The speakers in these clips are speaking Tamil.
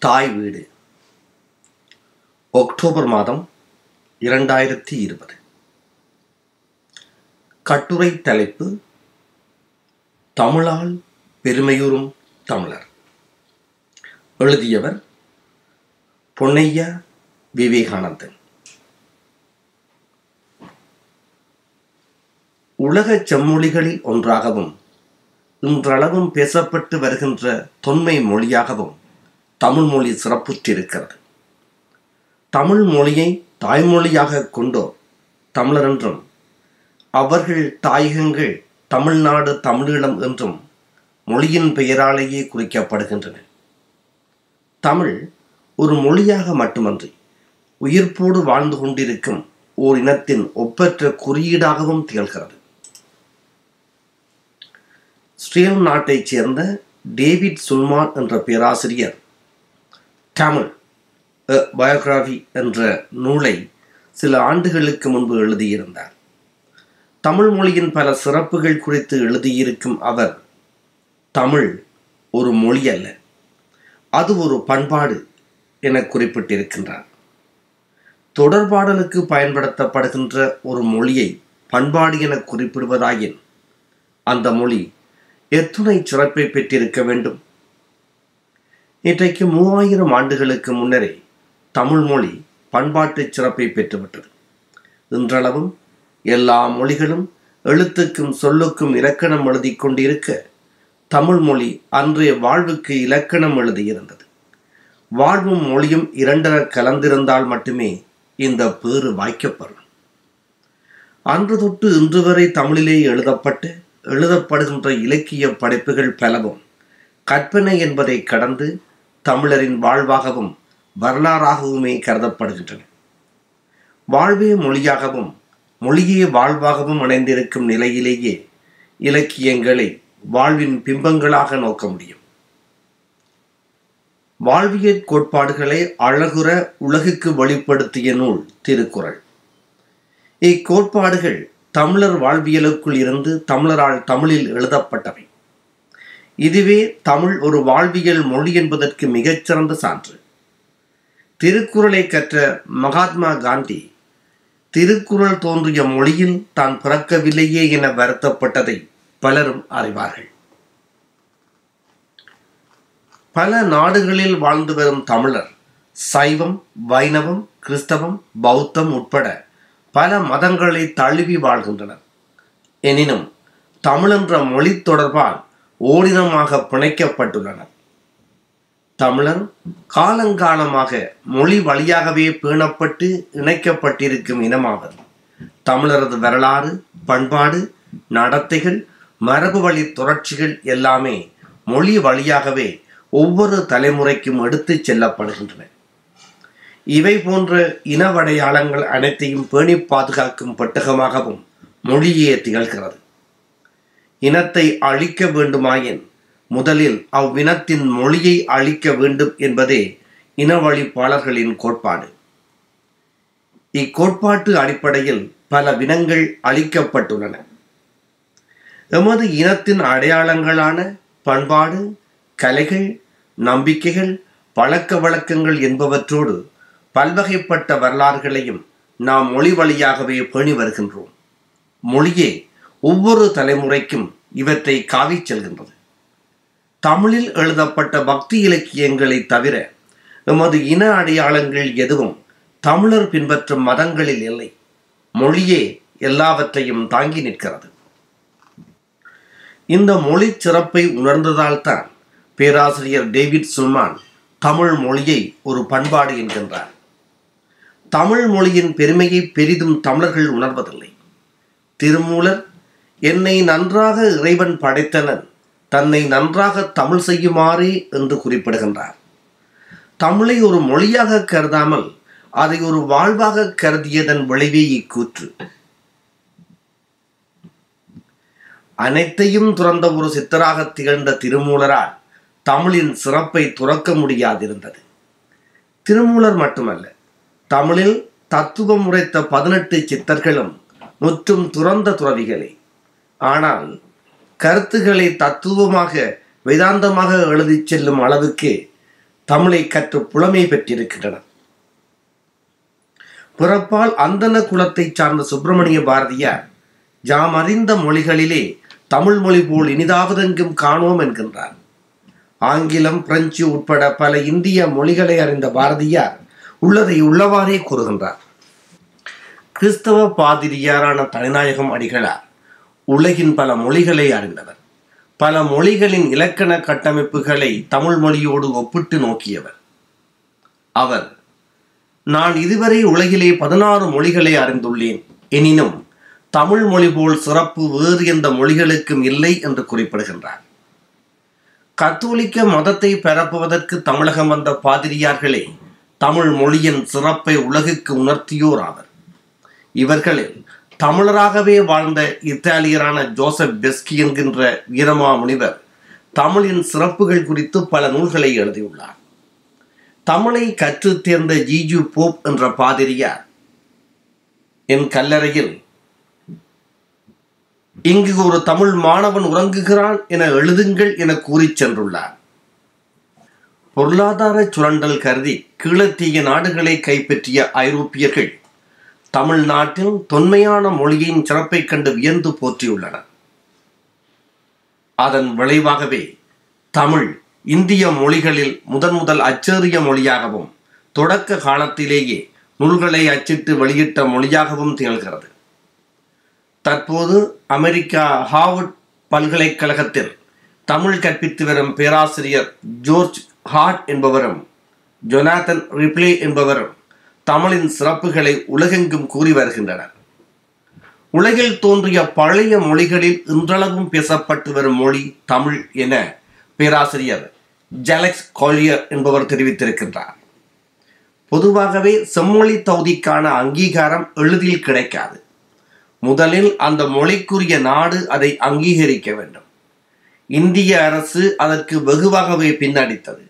தாய் வீடு. அக்டோபர் மாதம் இரண்டாயிரத்தி இருபது. கட்டுரை தலைப்பு தமிழால் பெருமையுறும் தமிழர். எழுதியவர் பொன்னையா விவேகானந்தன். உலக செம்மொழிகளில் ஒன்றாகவும் இன்றளவும் பேசப்பட்டு வருகின்ற தொன்மை மொழியாகவும் தமிழ் மொழி சிறப்புற்றிருக்கிறது. தமிழ் மொழியை தாய்மொழியாக கொண்டோர் தமிழர் என்றும் அவர்கள் தாயகங்கள் தமிழ்நாடு தமிழீழம் என்றும் மொழியின் பெயராலேயே குறிக்கப்படுகின்றன. தமிழ் ஒரு மொழியாக மட்டுமன்றி உயிர்ப்போடு வாழ்ந்து கொண்டிருக்கும் ஓர் இனத்தின் ஒப்பற்ற குறியீடாகவும் திகழ்கிறது. ஸ்ரீலம் நாட்டைச் சேர்ந்த டேவிட் சுல்மான் என்ற பேராசிரியர் தமிழ் பயோகிராஃபி என்ற நூலை சில ஆண்டுகளுக்கு முன்பு எழுதியிருந்தார். தமிழ் மொழியின் பல சிறப்புகள் குறித்து எழுதியிருக்கும் அவர் தமிழ் ஒரு மொழி அல்ல அது ஒரு பண்பாடு என குறிப்பிட்டிருக்கின்றார். தொடர்பாடலுக்கு பயன்படுத்தப்படுகின்ற ஒரு மொழியை பண்பாடு என குறிப்பிடுவதாயின் அந்த மொழி எத்துணை சிறப்பை பெற்றிருக்க வேண்டும். இன்றைக்கு மூவாயிரம் ஆண்டுகளுக்கு முன்னரே தமிழ் மொழி பண்பாட்டு சிறப்பை பெற்றுவிட்டது. இன்றளவும் எல்லா மொழிகளும் எழுத்துக்கும் சொல்லுக்கும் இலக்கணம் எழுதி கொண்டிருக்க தமிழ் மொழி அன்றைய வாழ்வுக்கு இலக்கணம் எழுதியிருந்தது. வாழ்வும் மொழியும் இரண்டர கலந்திருந்தால் மட்டுமே இந்த பேறு வாய்க்கப்படும். அன்று தொட்டு இன்று வரை தமிழிலே எழுதப்பட்டு எழுதப்படுகின்ற இலக்கிய படைப்புகள் பலவும் கற்பனை என்பதை கடந்து தமிழரின் வாழ்வாகவும் வரலாறாகவுமே கருதப்படுகின்றன. வாழ்வே மொழியாகவும் மொழியே வாழ்வாகவும் இணைந்திருக்கும் நிலையிலேயே இலக்கியங்களை வாழ்வின் பிம்பங்களாக நோக்க முடியும். வாழ்வியற் கோட்பாடுகளை அழகுற உலகுக்கு வெளிப்படுத்திய நூல் திருக்குறள். இக்கோட்பாடுகள் தமிழர் வாழ்வியலுக்குள் இருந்து தமிழரால் தமிழில் எழுதப்பட்டவை. இதுவே தமிழ் ஒரு வாழ்வியல் மொழி என்பதற்கு மிகச்சிறந்த சான்று. திருக்குறளை கற்ற மகாத்மா காந்தி திருக்குறள் தோன்றிய மொழியில் தான் பிறக்கவில்லையே என வருத்தப்பட்டதை பலரும் அறிவார்கள். பல நாடுகளில் வாழ்ந்து வரும் தமிழர் சைவம் வைணவம் கிறிஸ்தவம் பௌத்தம் உட்பட பல மதங்களை தழுவி வாழ்கின்றனர். எனினும் தமிழென்ற மொழி தொடர்பால் ஓரினமாக பிணைக்கப்பட்டுள்ளனர் தமிழர் காலங்காலமாக மொழி வழியாகவே பேணப்பட்டு இணைக்கப்பட்டிருக்கும் இனமாகும் தமிழரது வரலாறு பண்பாடு நடத்தைகள் மரபு வழி தொடர்ச்சிகள் எல்லாமே மொழி வழியாகவே ஒவ்வொரு தலைமுறைக்கும் எடுத்துச் செல்லப்படுகின்றன. இவை போன்ற இனவடையாளங்கள் அனைத்தையும் பேணி பாதுகாக்கும் பெட்டகமாகவும் மொழியே திகழ்கிறது. இனத்தை அழிக்க வேண்டுமாயின் முதலில் அவ்வினத்தின் மொழியை அழிக்க வேண்டும் என்பதே இனவழிப்பாளர்களின் கோட்பாடு. இக்கோட்பாட்டு அடிப்படையில் பல வினங்கள் அழிக்கப்பட்டுள்ளன. எமது இனத்தின் அடையாளங்களான பண்பாடு கலைகள் நம்பிக்கைகள் பழக்க வழக்கங்கள் என்பவற்றோடு பல்வகைப்பட்ட வரலாறுகளையும் நாம் மொழி வழியாகவே பேணி வருகின்றோம். மொழியே ஒவ்வொரு தலைமுறைக்கும் இவற்றை காவிச் செல்கின்றது. தமிழில் எழுதப்பட்ட பக்தி இலக்கியங்களை தவிர எமது இன அடையாளங்கள் எதுவும் தமிழர் பின்பற்றும் மதங்களில் இல்லை. மொழியே எல்லாவற்றையும் தாங்கி நிற்கிறது. இந்த மொழி சிறப்பை உணர்ந்ததால்தான் பேராசிரியர் டேவிட் சுல்மான் தமிழ் மொழியை ஒரு பண்பாடு என்கின்றார். தமிழ் மொழியின் பெருமையை பெரிதும் தமிழர்கள் உணர்வதில்லை. திருமூலர் என்னை நன்றாக இறைவன் படைத்தனன் தன்னை நன்றாக தமிழ் செய்யுமாறே என்று குறிப்பிடுகின்றார். தமிழை ஒரு மொழியாக கருதாமல் அதை ஒரு வாழ்வாக கருதியதன் விளைவே இக்கூற்று. அனைத்தையும் துறந்த ஒரு சித்தராக திகழ்ந்த திருமூலரால் தமிழின் சிறப்பை துறக்க முடியாதிருந்தது. திருமூலர் மட்டுமல்ல தமிழில் தத்துவம் உரைத்த பதினெட்டு சித்தர்களும் முற்றும் துறந்த துறவிகளே. ஆனால் கருத்துக்களை தத்துவமாக வேதாந்தமாக எழுதிச் செல்லும் அளவுக்கு தமிழை கற்று புலமை பெற்றிருக்கின்றன. பிறப்பால் அந்தன குலத்தைச் சார்ந்த சுப்பிரமணிய பாரதியார் யாம் அறிந்த மொழிகளிலே தமிழ் மொழி போல் இனிதாவதெங்கும் காணோம் என்கின்றார். ஆங்கிலம் பிரெஞ்சு உட்பட பல இந்திய மொழிகளை அறிந்த பாரதியார் உள்ளதை உள்ளவாறே கூறுகின்றார். கிறிஸ்தவ பாதிரியாரான தனிநாயகம் அடிகளார் உலகின் பல மொழிகளை அறிந்தவர். பல மொழிகளின் இலக்கண கட்டமைப்புகளை தமிழ் மொழியோடு ஒப்பிட்டு நோக்கியவர். அவர் நான் இதுவரை உலகிலே பதினாறு மொழிகளை அறிந்துள்ளேன். எனினும் தமிழ் மொழி போல் சிறப்பு வேறு எந்த மொழிகளுக்கும் இல்லை என்று குறிப்பிடுகின்றார். கத்தோலிக்க மதத்தை பரப்புவதற்கு தமிழகம் வந்த பாதிரியார்களே தமிழ் மொழியின் சிறப்பை உலகுக்கு உணர்த்தியோர் ஆவர். இவர்களில் தமிழராகவே வாழ்ந்த இத்தாலியரான ஜோசப் பெஸ்கி என்கின்ற வீரமா முனிவர் தமிழின் சிறப்புகள் குறித்து பல நூல்களை எழுதியுள்ளார். தமிழை கற்றுத் தேர்ந்த ஜிஜு போப் என்ற பாதிரியார் என் கல்லறையில் இங்கு ஒரு தமிழ் மாணவன் உறங்குகிறான் என எழுதுங்கள் என கூறிச் சென்றுள்ளார். பொருளாதார சுரண்டல் கருதி கீழத்திய நாடுகளை கைப்பற்றிய ஐரோப்பியர்கள் தமிழ்நாட்டில் தொன்மையான மொழியின் சிறப்பைக் கண்டு வியந்து போற்றியுள்ளனர் அதன் விளைவாகவே தமிழ் இந்திய மொழிகளில் முதன் முதல் அச்சேறிய மொழியாகவும் தொடக்க காலத்திலேயே நூல்களை அச்சிட்டு வெளியிட்ட மொழியாகவும் திகழ்கிறது. தற்போது அமெரிக்கா ஹாவர்ட் பல்கலைக்கழகத்தில் தமிழ் கற்பித்து வரும் பேராசிரியர் ஜோர்ஜ் ஹார்ட் என்பவரும் ஜொனாதன் ரிப்ளே என்பவரும் தமிழின் சிறப்புகளை உலகெங்கும் கூறி வருகின்றனர். உலகில் தோன்றிய பழைய மொழிகளில் இன்றளவும் பேசப்பட்டு வரும் மொழி தமிழ் என பேராசிரியர் ஜலக்ஸ் கோலியர் என்பவர் தெரிவித்திருக்கின்றார். பொதுவாகவே செம்மொழி தகுதிக்கான அங்கீகாரம் எளிதில் கிடைக்காது. முதலில் அந்த மொழிக்குரிய நாடு அதை அங்கீகரிக்க வேண்டும். இந்திய அரசு அதற்கு வெகுவாகவே பின்னடித்தது.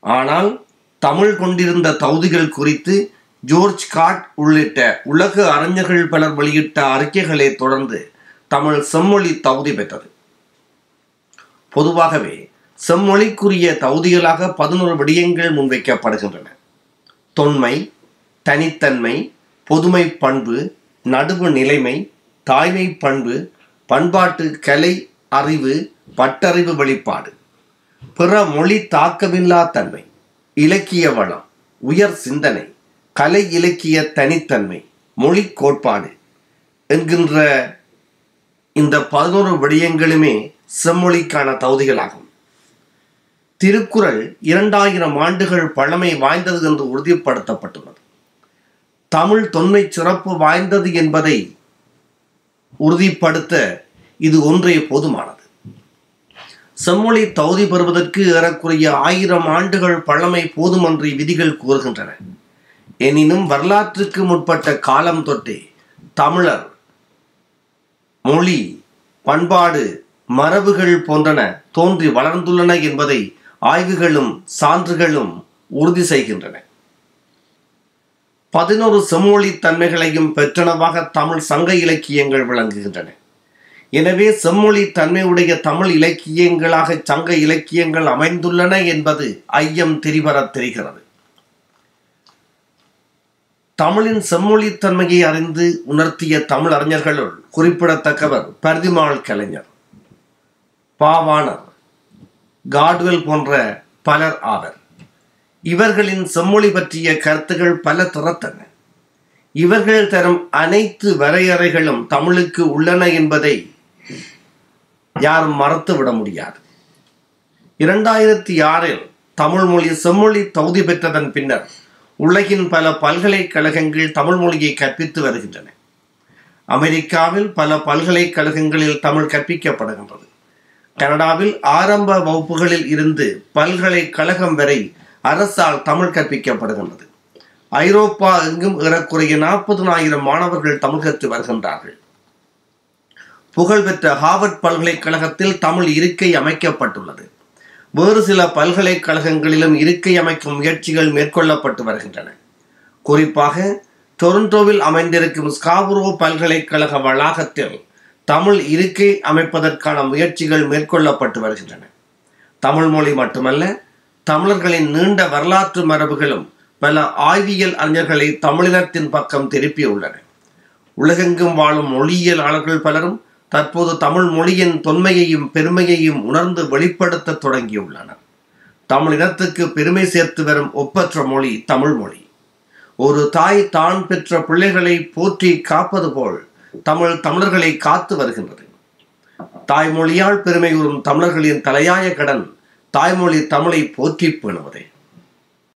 ஆனால் தமிழ் கொண்டிருந்த தகுதிகள் குறித்து ஜோர்ஜ் காட் உள்ளிட்ட உலக அறிஞர்கள் பலர் வெளியிட்ட அறிக்கைகளை தொடர்ந்து தமிழ் செம்மொழி தகுதி பெற்றது. பொதுவாகவே செம்மொழிக்குரிய தகுதிகளாக பதினோரு விடயங்கள் முன்வைக்கப்படுகின்றன. தொன்மை தனித்தன்மை பொதுமை பண்பு நடுவு நிலைமை தாய்மை பண்பு பண்பாட்டு கலை அறிவு பட்டறிவு வெளிப்பாடு. பிற மொழி தாக்கமில்லா தன்மை இலக்கிய வளம் உயர் சிந்தனை கலை இலக்கிய தனித்தன்மை மொழி கோட்பாடு என்கின்ற இந்த பதினோரு விடயங்களுமே செம்மொழிக்கான தகுதிகளாகும். திருக்குறள் இரண்டாயிரம் ஆண்டுகள் பழமை வாய்ந்தது என்று உறுதிப்படுத்தப்பட்டுள்ளது. தமிழ் தொன்மை சிறப்பு வாய்ந்தது என்பதை உறுதிப்படுத்த இது ஒன்றே போதுமானது. செம்மொழி தகுதி பெறுவதற்கு ஏறக்குறைய ஆயிரம் ஆண்டுகள் பழமை போதுமன்றி விதிகள் கூறுகின்றன. எனினும் வரலாற்றுக்கு முற்பட்ட காலம் தொட்டே தமிழர் மொழி பண்பாடு மரபுகள் போன்றன தோன்றி வளர்ந்துள்ளன என்பதை ஆய்வுகளும் சான்றுகளும் உறுதி செய்கின்றன. பதினோரு செம்மொழி தன்மைகளையும் பெற்றனவாக தமிழ் சங்க இலக்கியங்கள் விளங்குகின்றன. எனவே செம்மொழி தன்மையுடைய தமிழ் இலக்கியங்களாக சங்க இலக்கியங்கள் அமைந்துள்ளன என்பது ஐயம் தெரிவரத் தெரிகிறது. தமிழின் செம்மொழித்தன்மையை அறிந்து உணர்த்திய தமிழ் அறிஞர்களுள் குறிப்பிடத்தக்கவர் பரிதிமாள் கலைஞர் பாவாணர் காட்வெல் போன்ற பலர் ஆவர். இவர்களின் செம்மொழி பற்றிய கருத்துகள் பல திறத்தன இவர்கள் தரும் அனைத்து வரையறைகளும் தமிழுக்கு உள்ளன என்பதை யாரும் மறத்துவிட முடியாது. இரண்டாயிரத்தி ஆறில் தமிழ் மொழி செம்மொழி தகுதி பெற்றதன் பின்னர் உலகின் பல பல்கலைக்கழகங்கள் தமிழ் மொழியை கற்பித்து வருகின்றன. அமெரிக்காவில் பல பல்கலைக்கழகங்களில் தமிழ் கற்பிக்கப்படுகின்றது. கனடாவில் ஆரம்ப வகுப்புகளில் இருந்து பல்கலைக்கழகம் வரை அரசால் தமிழ் கற்பிக்கப்படுகின்றது. ஐரோப்பா எங்கும் ஏறக்குறைய நாற்பதுனாயிரம் மாணவர்கள் தமிழ் கற்று வருகின்றார்கள். புகழ்பெற்ற ஹார்வர்ட் பல்கலைக்கழகத்தில் தமிழ் இருக்கை அமைக்கப்பட்டுள்ளது. வேறு சில பல்கலைக்கழகங்களிலும் இருக்கை அமைக்கும் முயற்சிகள் மேற்கொள்ளப்பட்டு வருகின்றன. குறிப்பாக டொரண்டோவில் அமைந்திருக்கும் ஸ்காபுரோ பல்கலைக்கழக வளாகத்தில் தமிழ் இருக்கை அமைப்பதற்கான முயற்சிகள் மேற்கொள்ளப்பட்டு வருகின்றன. தமிழ் மொழி மட்டுமல்ல தமிழர்களின் நீண்ட வரலாற்று மரபுகளும் பல ஆய்வியல் அறிஞர்களை தமிழினத்தின் பக்கம் திருப்பியுள்ளன. உலகெங்கும் வாழும் மொழியியலாளர்கள் பலரும் தற்போது தமிழ் மொழியின் தொன்மையையும் பெருமையையும் உணர்ந்து வெளிப்படுத்த தொடங்கியுள்ளனர் தமிழ் இனத்துக்கு பெருமை சேர்த்து வரும் ஒப்பற்ற மொழி தமிழ் மொழி. ஒரு தாய் தான் பெற்ற பிள்ளைகளை போற்றி காப்பது போல் தமிழ் தமிழர்களை காத்து வருகின்றது. தாய்மொழியால் பெருமை கூறும் தமிழர்களின் தலையாய கடன் தாய்மொழி தமிழை போற்றி பேணுவதே.